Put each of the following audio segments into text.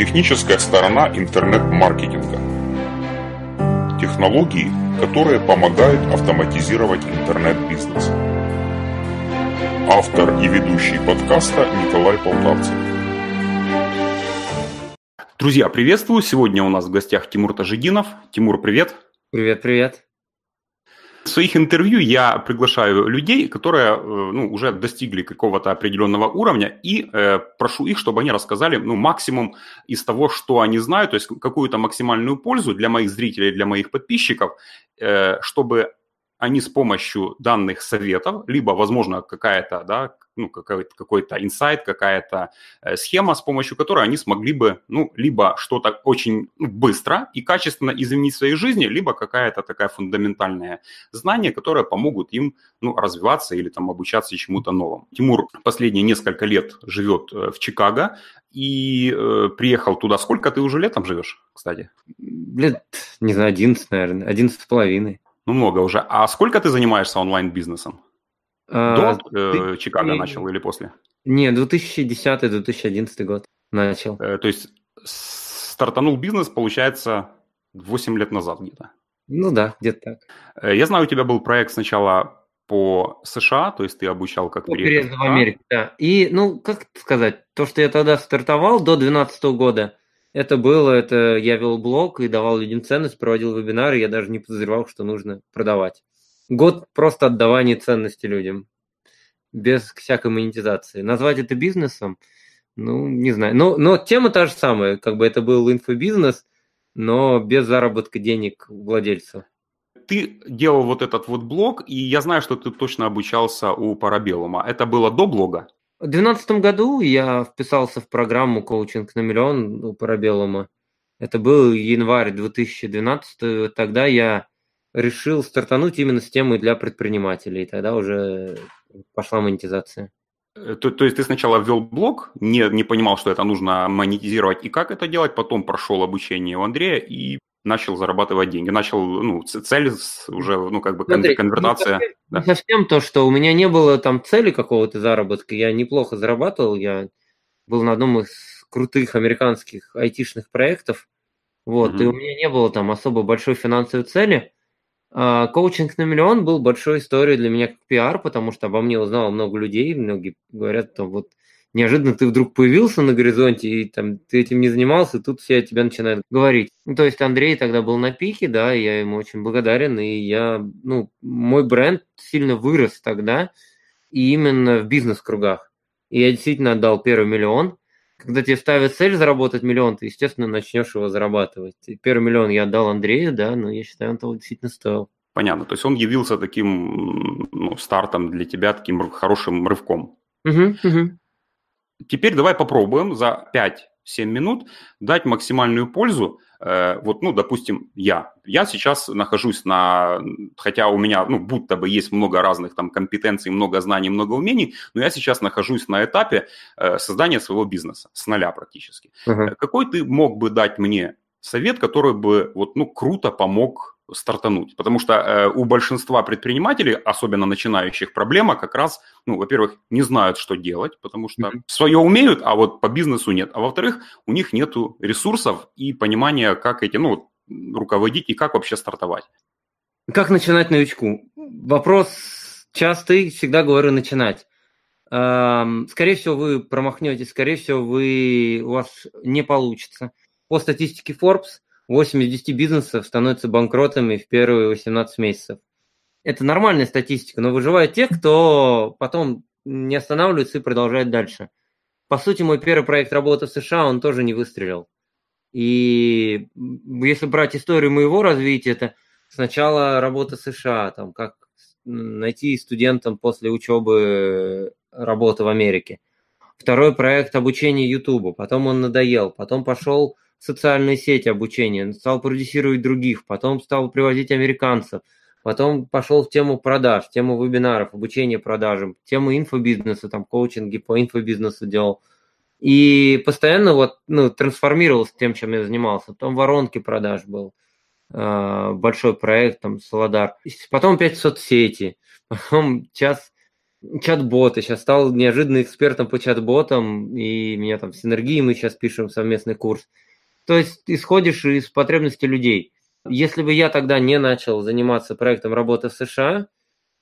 Техническая сторона интернет-маркетинга. Технологии, которые помогают автоматизировать интернет-бизнес. Автор и ведущий подкаста Николай Полтавцев. Друзья, приветствую! Сегодня у нас в гостях Тимур Тажидинов. Тимур, привет! Привет, привет! В своих интервью я приглашаю людей, которые э, ну, уже достигли какого-то определенного уровня, и э, прошу их, чтобы они рассказали ну, максимум из того, что они знают, то есть какую-то максимальную пользу для моих зрителей, для моих подписчиков, э, чтобы они с помощью данных советов, либо, возможно, какая-то, да, ну, какой-то, какой-то инсайт, какая-то э, схема, с помощью которой они смогли бы, ну, либо что-то очень быстро и качественно изменить в своей жизни, либо какая-то такая фундаментальное знание, которое помогут им, ну, развиваться или там обучаться чему-то новому. Тимур последние несколько лет живет э, в Чикаго и э, приехал туда. Сколько ты уже лет там живешь, кстати? Лет, не знаю, 11, наверное, 11 с половиной. Ну, много уже. А сколько ты занимаешься онлайн-бизнесом? А, До э, Чикаго начал или после? Не, 2010-2011 год начал. Э, то есть стартанул бизнес, получается, 8 лет назад где-то. Ну да, где-то так. Э, Я знаю, у тебя был проект сначала по США, то есть ты обучал как Ну, переехать переезд в. Америку, да. И, ну, как сказать, то, что я тогда стартовал до 2012 года, это было, это я вел блог и давал людям ценность, проводил вебинары, я даже не подозревал, что нужно продавать. Год просто отдавания ценности людям, без всякой монетизации. Назвать это бизнесом, ну, не знаю. Но, но тема та же самая, как бы это был инфобизнес, но без заработка денег владельцу. Ты делал вот этот вот блог, и я знаю, что ты точно обучался у Парабеллума. Это было до блога? В 2012 году я вписался в программу «Коучинг на миллион» у Парабеллума. Это был январь 2012. Тогда я решил стартануть именно с темой для предпринимателей. Тогда уже пошла монетизация. Э, То, то есть ты сначала ввел блог, не, не понимал, что это нужно монетизировать и как это делать, потом прошел обучение у Андрея и начал зарабатывать деньги. Начал, ну, цель уже, ну, как бы Смотри, конвертация. Не совсем, да. не совсем то, что у меня не было там цели какого-то заработка. Я неплохо зарабатывал. Я был на одном из крутых американских айтишных проектов. Вот, и Мгм. у меня не было там особо большой финансовой цели. А, коучинг на миллион был большой историей для меня как пиар, потому что обо мне узнало много людей. Многие говорят, там вот неожиданно ты вдруг появился на горизонте, и там ты этим не занимался, и тут все о тебе начинают говорить. Ну, то есть Андрей тогда был на пике, да, и я ему очень благодарен, и я, ну, мой бренд сильно вырос тогда, и именно в бизнес-кругах. И я действительно отдал первый миллион. Когда тебе ставят цель заработать миллион, ты, естественно, начнешь его зарабатывать. И первый миллион я отдал Андрею, да, но я считаю, он того действительно стоил. Понятно. То есть он явился таким ну, стартом для тебя, таким хорошим рывком. Мгм, мгм. Теперь давай попробуем за 5-7 минут дать максимальную пользу. Э, Вот, ну, допустим, я. Я сейчас нахожусь на... Хотя у меня, ну, будто бы есть много разных там компетенций, много знаний, много умений, но я сейчас нахожусь на этапе э, создания своего бизнеса с нуля практически. Э, Какой ты мог бы дать мне совет, который бы вот, ну, круто помог стартануть? Потому что э, у большинства предпринимателей, особенно начинающих, проблема как раз, ну, во-первых, не знают, что делать, потому что Мгм. свое умеют, а вот по бизнесу нет. А во-вторых, у них нет ресурсов и понимания, как эти, ну, руководить и как вообще стартовать. Как начинать новичку? Вопрос частый, всегда говорю начинать. Ам, Скорее всего, вы промахнетесь, скорее всего, вы, у вас не получится. По статистике Forbes, 8 из 10 бизнесов становятся банкротами в первые 18 месяцев. Это нормальная статистика, но выживают те, кто потом не останавливается и продолжает дальше. По сути, мой первый проект работы в США, он тоже не выстрелил. И если брать историю моего развития, это сначала работа в США, там, как найти студентам после учебы работы в Америке. Второй проект обучения Ютубу, потом он надоел, потом пошел социальные сети обучения, стал продюсировать других, потом стал привозить американцев, потом пошел в тему продаж, тему вебинаров, обучения продажам, тему инфобизнеса, там коучинги по инфобизнесу делал. И постоянно вот, ну, трансформировался тем, чем я занимался. Потом воронки продаж был, э, большой проект, там, Солодар. Потом опять соцсети, потом сейчас чат-боты. Сейчас стал неожиданно экспертом по чат-ботам, и меня там в синергии мы сейчас пишем совместный курс. То есть исходишь из потребностей людей. Если бы я тогда не начал заниматься проектом работы в США,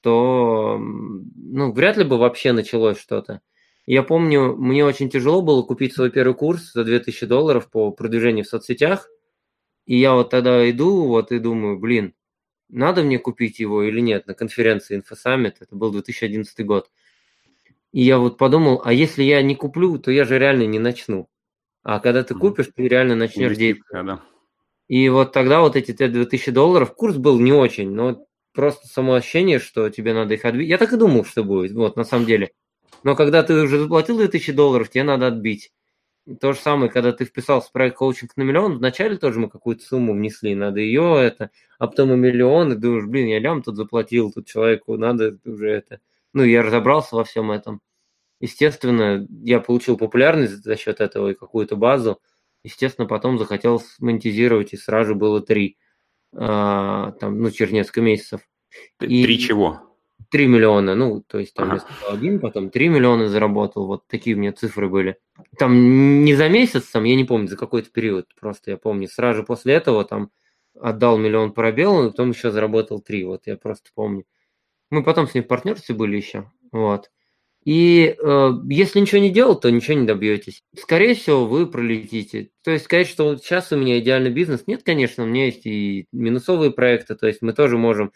то ну, вряд ли бы вообще началось что-то. Я помню, мне очень тяжело было купить свой первый курс за 2000 долларов по продвижению в соцсетях. И я вот тогда иду вот и думаю, блин, надо мне купить его или нет на конференции InfoSummit, это был 2011 год. И я вот подумал, а если я не куплю, то я же реально не начну. А когда ты купишь, ты реально начнешь действовать. Да. И вот тогда вот эти 2000 долларов, курс был не очень, но просто само ощущение, что тебе надо их отбить. Я так и думал, что будет, вот, на самом деле. Но когда ты уже заплатил 2000 долларов, тебе надо отбить. То же самое, когда ты вписался в проект коучинг на миллион, вначале тоже мы какую-то сумму внесли, надо ее это, а потом и миллион, и думаешь, блин, я лям тут заплатил, тут человеку надо уже это. Ну, я разобрался во всем этом. Естественно, я получил популярность за счет этого и какую-то базу. Естественно, потом захотел монетизировать, и сразу было три, а, там, ну, через несколько месяцев. Три чего? 3 миллиона, ну, то есть там ага. я один, потом 3 миллиона заработал, вот такие у меня цифры были. Там не за месяц, там, я не помню, за какой-то период, просто я помню, сразу же после этого там отдал миллион пробелу, и потом еще заработал 3, вот я просто помню. Мы потом с ним в партнерстве были еще, вот. И э, если ничего не делать, то ничего не добьетесь. Скорее всего, вы пролетите. То есть сказать, что вот сейчас у меня идеальный бизнес, нет, конечно, у меня есть и минусовые проекты, то есть мы тоже можем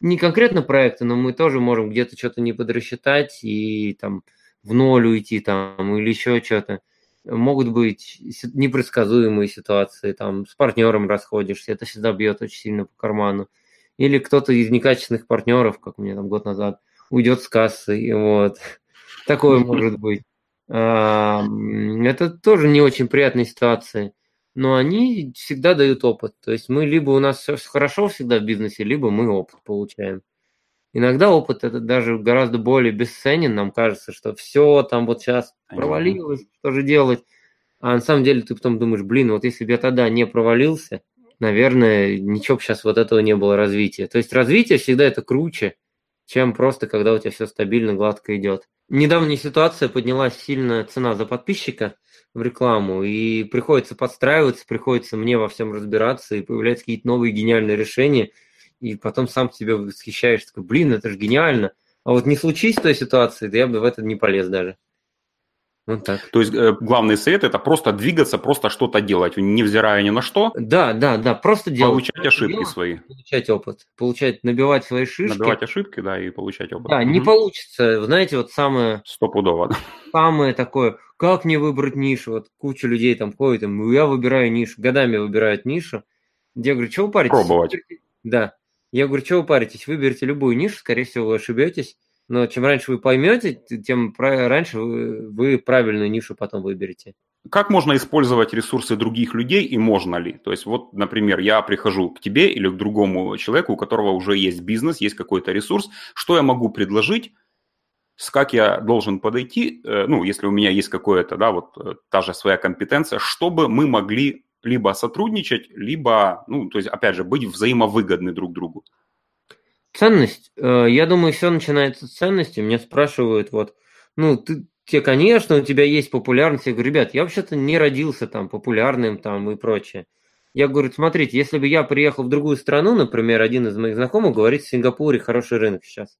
не конкретно проекты, но мы тоже можем где-то что-то не подрасчитать и там в ноль уйти там или еще что-то. Могут быть непредсказуемые ситуации, там с партнером расходишься, это всегда бьет очень сильно по карману. Или кто-то из некачественных партнеров, как у меня там год назад, уйдет с кассы, и вот. Такое может быть. Это тоже не очень приятные ситуации но они всегда дают опыт. То есть мы либо у нас все хорошо всегда в бизнесе, либо мы опыт получаем. Иногда опыт это даже гораздо более бесценен. Нам кажется, что все там вот сейчас провалилось, что же делать? А на самом деле ты потом думаешь, блин, вот если бы я тогда не провалился, наверное, ничего бы сейчас вот этого не было развития. То есть развитие всегда это круче, чем просто когда у тебя все стабильно, гладко идет. Недавняя ситуация поднялась сильно цена за подписчика – в рекламу, и приходится подстраиваться, приходится мне во всем разбираться, и появляются какие-то новые гениальные решения, и потом сам себе восхищаешься, такой, блин, это же гениально. А вот не случись той ситуации, да я бы в это не полез даже. Вот так. То есть э, главный совет это просто двигаться, просто что-то делать, невзирая ни на что. Да, да, да, просто делать. Получать ошибки делать, свои. Получать опыт, получать, набивать свои шишки. Набивать ошибки, да, и получать опыт. Да, угу. не получится, знаете, вот самое... Стопудово, да. Самое такое, как мне выбрать нишу? Вот куча людей там ходит, там, я выбираю нишу, годами выбирают нишу. Я говорю, что вы паритесь? Пробовать. Да. Я говорю, что вы паритесь? Выберите любую нишу, скорее всего, вы ошибетесь но чем раньше вы поймете, тем раньше вы, правильную нишу потом выберете. Как можно использовать ресурсы других людей и можно ли? То есть вот, например, я прихожу к тебе или к другому человеку, у которого уже есть бизнес, есть какой-то ресурс, что я могу предложить, с как я должен подойти, э, ну, если у меня есть какое-то, да, вот э, та же своя компетенция, чтобы мы могли либо сотрудничать, либо, ну, то есть, опять же, быть взаимовыгодны друг другу. Ценность. Э, я думаю, все начинается с ценности. Меня спрашивают, вот, ну, ты, тебе, конечно, у тебя есть популярность. Я говорю, ребят, я вообще-то не родился там популярным там и прочее. Я говорю, смотрите, если бы я приехал в другую страну, например, один из моих знакомых говорит, в Сингапуре хороший рынок сейчас.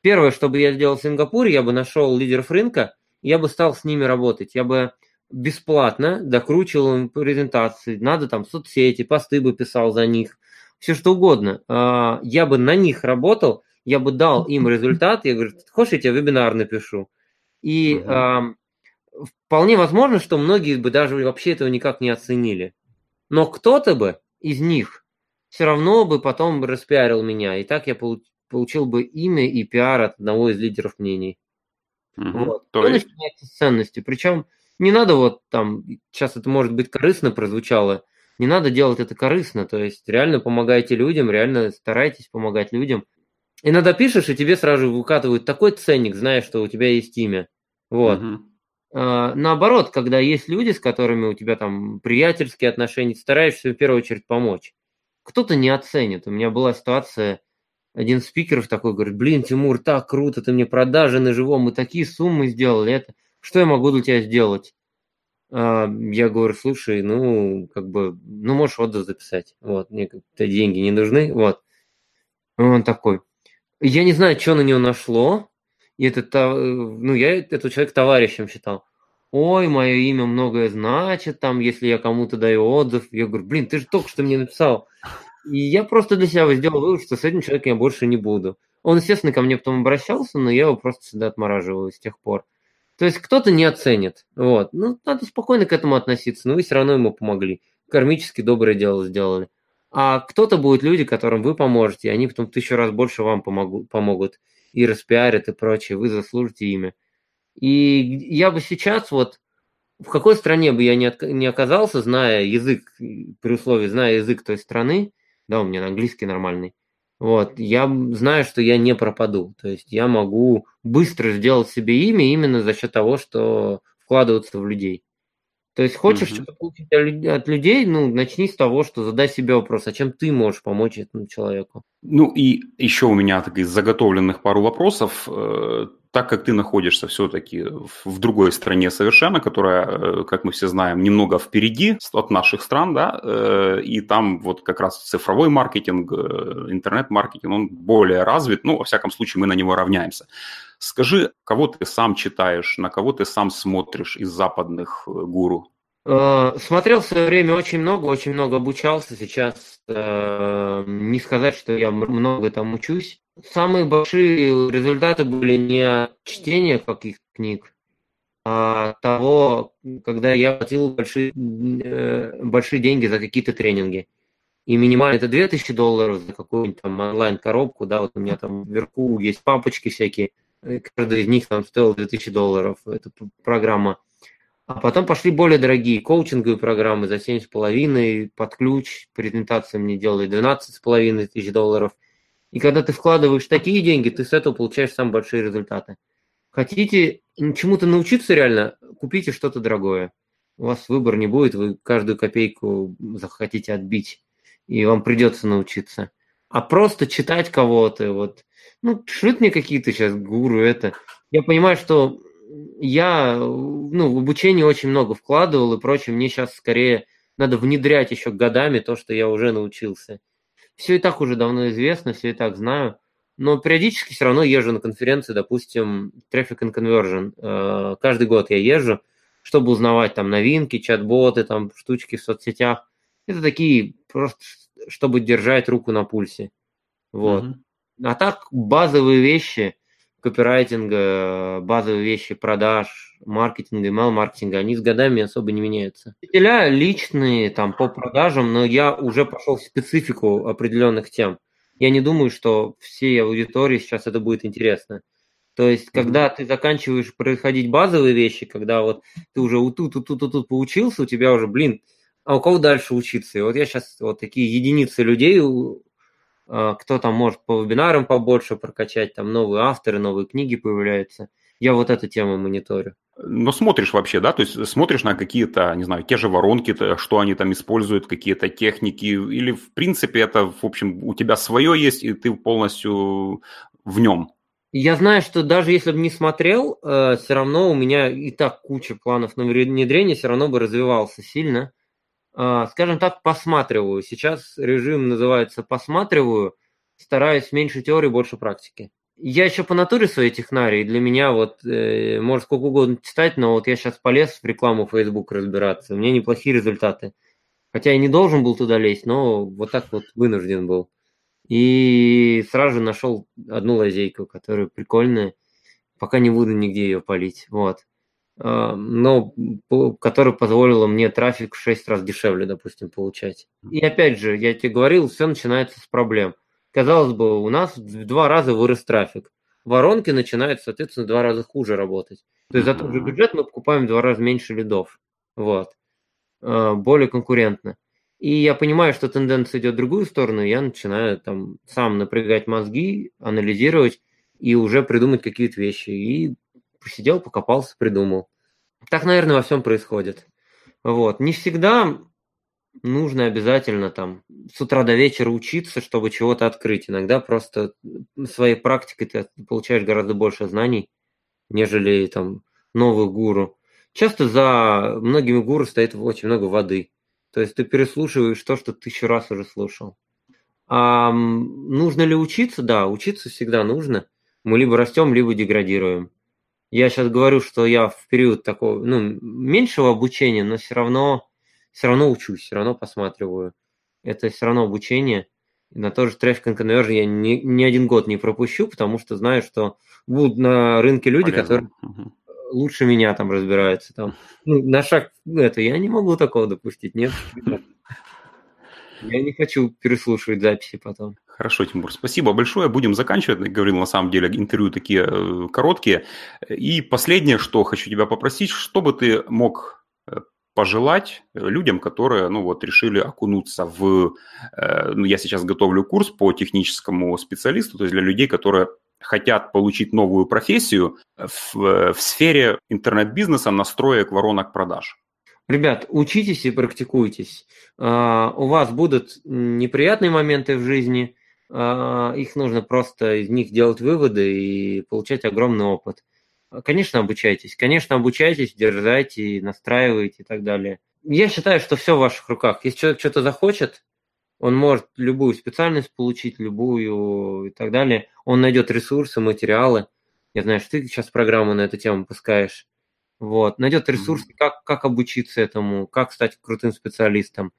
Первое, что бы я сделал в Сингапуре, я бы нашел лидеров рынка, я бы стал с ними работать. Я бы бесплатно докручивал им презентации. Надо там соцсети, посты бы писал за них все что угодно. А, я бы на них работал, я бы дал им результат, я говорю, хочешь, я тебе вебинар напишу. И угу. вполне возможно, что многие бы даже вообще этого никак не оценили. Но кто-то бы из них все равно бы потом распиарил меня. И так я получил бы имя и пиар от одного из лидеров мнений. Угу. Вот. То есть... начинается с ценности. Причем не надо вот там, сейчас это может быть корыстно прозвучало, не надо делать это корыстно, то есть реально помогайте людям, реально старайтесь помогать людям. Иногда пишешь, и тебе сразу выкатывают такой ценник, зная, что у тебя есть имя. Вот. Угу. А, наоборот, когда есть люди, с которыми у тебя там приятельские отношения, стараешься в первую очередь помочь. Кто-то не оценит. У меня была ситуация, один спикеров такой говорит, блин, Тимур, так круто, ты мне продажи на живом, мы такие суммы сделали, это, что я могу для тебя сделать? А, я говорю, слушай, ну, как бы, ну, можешь отзыв записать, вот, мне как-то деньги не нужны, вот. Он такой, я не знаю, что на него нашло, и это, ну, я этого человека товарищем считал. Ой, мое имя многое значит, там, если я кому-то даю отзыв. Я говорю, блин, ты же только что мне написал. И я просто для себя сделал вывод, что с этим человеком я больше не буду. Он, естественно, ко мне потом обращался, но я его просто всегда отмораживал с тех пор. То есть кто-то не оценит. Вот. Ну, надо спокойно к этому относиться, но вы все равно ему помогли. Кармически доброе дело сделали. А кто-то будет люди, которым вы поможете, и они потом тысячу раз больше вам помогут, помогут и распиарят и прочее. Вы заслужите имя. И я бы сейчас вот в какой стране бы я не, не оказался, зная язык, при условии, зная язык той страны, да, у меня английский нормальный, вот, я знаю, что я не пропаду. То есть я могу быстро сделать себе имя именно за счет того, что вкладываться в людей. То есть хочешь mm-hmm. что-то получить от людей, ну, начни с того, что задай себе вопрос, а чем ты можешь помочь этому человеку? Ну и еще у меня так из заготовленных пару вопросов. Э, так как ты находишься все-таки в другой стране совершенно, которая, э, как мы все знаем, немного впереди от наших стран, да, э, и там вот как раз цифровой маркетинг, интернет-маркетинг, он более развит, ну, во всяком случае, мы на него равняемся. Скажи, кого ты сам читаешь, на кого ты сам смотришь из западных э, гуру? Э, смотрел в свое время очень много, очень много обучался. Сейчас э, не сказать, что я много там учусь. Самые большие результаты были не от чтения каких-то книг, а от того, когда я платил большие, большие деньги за какие-то тренинги. И минимально это 2000 долларов за какую-нибудь там онлайн-коробку, да, вот у меня там вверху есть папочки всякие, каждый из них там стоил 2000 долларов, эта программа. А потом пошли более дорогие коучинговые программы за 7,5, под ключ, презентации мне делали 12,5 тысяч долларов. И когда ты вкладываешь такие деньги, ты с этого получаешь самые большие результаты. Хотите чему-то научиться реально, купите что-то дорогое. У вас выбор не будет, вы каждую копейку захотите отбить, и вам придется научиться. А просто читать кого-то, вот ну, шлют мне какие-то сейчас гуру это. Я понимаю, что я ну, в обучение очень много вкладывал и прочее. Мне сейчас скорее надо внедрять еще годами то, что я уже научился. Все и так уже давно известно, все и так знаю. Но периодически все равно езжу на конференции, допустим, Traffic and Conversion. Э, каждый год я езжу, чтобы узнавать там новинки, чат-боты, там штучки в соцсетях. Это такие просто, чтобы держать руку на пульсе. Вот. Mm-hmm. А так базовые вещи копирайтинга, базовые вещи продаж, маркетинга, email-маркетинга, они с годами особо не меняются. Учителя личные там по продажам, но я уже пошел в специфику определенных тем. Я не думаю, что всей аудитории сейчас это будет интересно. То есть, когда ты заканчиваешь происходить базовые вещи, когда вот ты уже вот тут, тут, тут, тут поучился, у тебя уже, блин, а у кого дальше учиться? И вот я сейчас вот такие единицы людей кто там может по вебинарам побольше прокачать, там новые авторы, новые книги появляются. Я вот эту тему мониторю. Но смотришь вообще, да, то есть смотришь на какие-то, не знаю, те же воронки, что они там используют, какие-то техники, или в принципе это, в общем, у тебя свое есть, и ты полностью в нем? Я знаю, что даже если бы не смотрел, э, все равно у меня и так куча планов на внедрение, все равно бы развивался сильно. А, скажем так, посматриваю. Сейчас режим называется посматриваю, стараюсь меньше теории, больше практики. Я еще по натуре своей технарий, для меня вот, э, может сколько угодно читать, но вот я сейчас полез в рекламу Facebook разбираться, у меня неплохие результаты. Хотя я не должен был туда лезть, но вот так вот вынужден был. И сразу же нашел одну лазейку, которая прикольная, пока не буду нигде ее полить. Вот. А, но которая позволила мне трафик в 6 раз дешевле, допустим, получать. И опять же, я тебе говорил, все начинается с проблем. Казалось бы, у нас в два раза вырос трафик. Воронки начинают, соответственно, в два раза хуже работать. То есть за тот же бюджет мы покупаем в два раза меньше лидов. Вот. А, более конкурентно. И я понимаю, что тенденция идет в другую сторону, и я начинаю там сам напрягать мозги, анализировать и уже придумать какие-то вещи. И посидел, покопался, придумал. Так, наверное, во всем происходит. Вот. Не всегда нужно обязательно там с утра до вечера учиться, чтобы чего-то открыть. Иногда просто своей практикой ты получаешь гораздо больше знаний, нежели там новых гуру. Часто за многими гуру стоит очень много воды. То есть ты переслушиваешь то, что тысячу раз уже слушал. А нужно ли учиться? Да, учиться всегда нужно. Мы либо растем, либо деградируем. Я сейчас говорю, что я в период такого, ну, меньшего обучения, но все равно все равно учусь, все равно посматриваю. Это все равно обучение. На тот же Traffic and Conversion я ни, ни один год не пропущу, потому что знаю, что будут на рынке люди, Полезно. которые угу. лучше меня там разбираются. Там. Ну, на шаг это я не могу такого допустить, нет. Я не хочу переслушивать записи потом. Хорошо, Тимур, спасибо большое. Будем заканчивать. Говорил, на самом деле, интервью такие э, короткие. И последнее, что хочу тебя попросить, чтобы ты мог э, пожелать э, людям, которые, ну вот, решили окунуться в... Ну, я сейчас готовлю курс по техническому специалисту, то есть для людей, которые хотят получить новую профессию в, в сфере интернет-бизнеса, настроек воронок продаж. Ребят, учитесь и практикуйтесь. Uh, у вас будут неприятные моменты в жизни, их нужно просто из них делать выводы и получать огромный опыт. Конечно, обучайтесь. Конечно, обучайтесь, дерзайте, настраивайте и так далее. Я считаю, что все в ваших руках. Если человек что-то захочет, он может любую специальность получить, любую и так далее. Он найдет ресурсы, материалы. Я знаю, что ты сейчас программу на эту тему пускаешь. Вот. Найдет ресурсы, как, как обучиться этому, как стать крутым специалистом.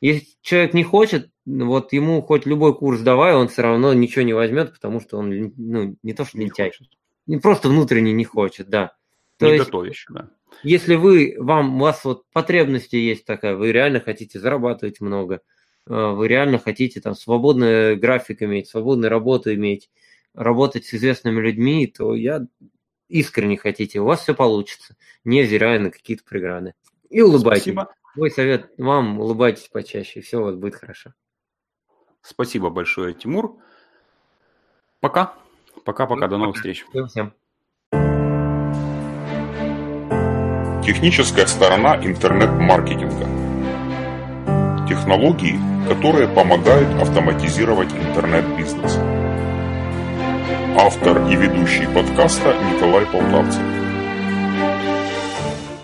Если человек не хочет, вот ему хоть любой курс давай, он все равно ничего не возьмет, потому что он ну, не то что лентяй. Хочет не просто внутренне не хочет, да. То не есть, готовишь, да. Если вы, вам, у вас вот потребности есть такая, вы реально хотите зарабатывать много, э, вы реально хотите там свободный график иметь, свободную работу иметь, работать с известными людьми, то я искренне хотите, у вас все получится, невзирая на какие-то преграды. И улыбайтесь. Спасибо. Мой совет вам, улыбайтесь почаще, и все у вас будет хорошо. Спасибо большое, Тимур. Пока. Пока-пока, до новых встреч. Всем. Техническая сторона интернет-маркетинга. Технологии, которые помогают автоматизировать интернет-бизнес. Автор и ведущий подкаста Николай Полтавцев.